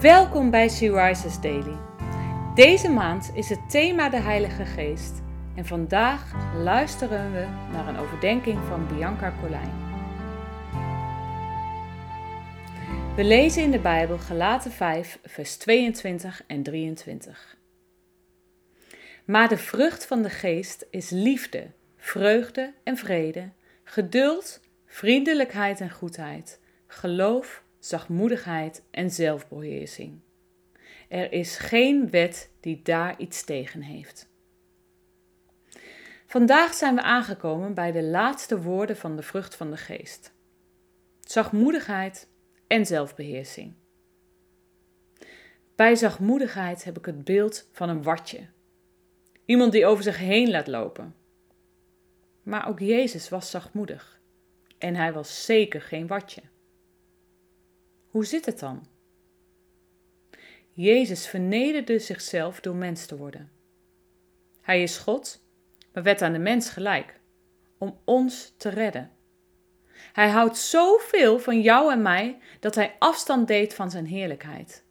Welkom bij She Rises Daily. Deze maand is het thema de Heilige Geest en vandaag luisteren we naar een overdenking van Bianca Colijn. We lezen in de Bijbel Galaten 5, vers 22 en 23. Maar de vrucht van de geest is liefde, vreugde en vrede, geduld, vriendelijkheid en goedheid, geloof, zachtmoedigheid en zelfbeheersing. Er is geen wet die daar iets tegen heeft. Vandaag zijn we aangekomen bij de laatste woorden van de vrucht van de geest: zachtmoedigheid en zelfbeheersing. Bij zachtmoedigheid heb ik het beeld van een watje. Iemand die over zich heen laat lopen. Maar ook Jezus was zachtmoedig. En hij was zeker geen watje. Hoe zit het dan? Jezus vernederde zichzelf door mens te worden. Hij is God, maar werd aan de mens gelijk, om ons te redden. Hij houdt zoveel van jou en mij dat hij afstand deed van zijn heerlijkheid.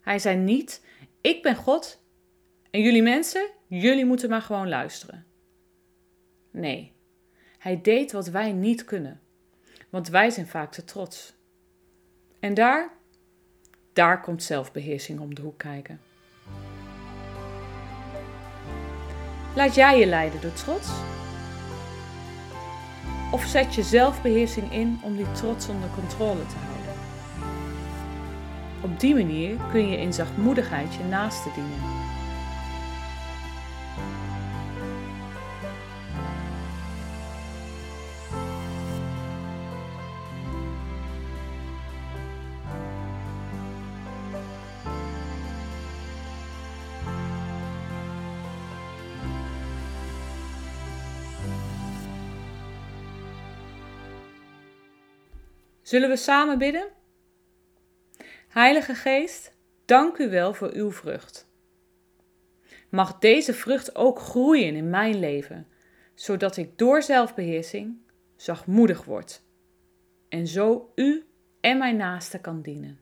Hij zei niet: Ik ben God en jullie mensen, jullie moeten maar gewoon luisteren. Nee, hij deed wat wij niet kunnen, want wij zijn vaak te trots. En daar, daar komt zelfbeheersing om de hoek kijken. Laat jij je leiden door trots? Of zet je zelfbeheersing in om die trots onder controle te houden? Op die manier kun je in zachtmoedigheid je naaste dienen. Zullen we samen bidden? Heilige Geest, dank u wel voor uw vrucht. Mag deze vrucht ook groeien in mijn leven, zodat ik door zelfbeheersing zachtmoedig word en zo u en mijn naaste kan dienen.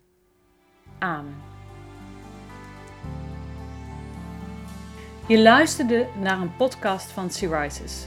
Amen. Je luisterde naar een podcast van Syrisis.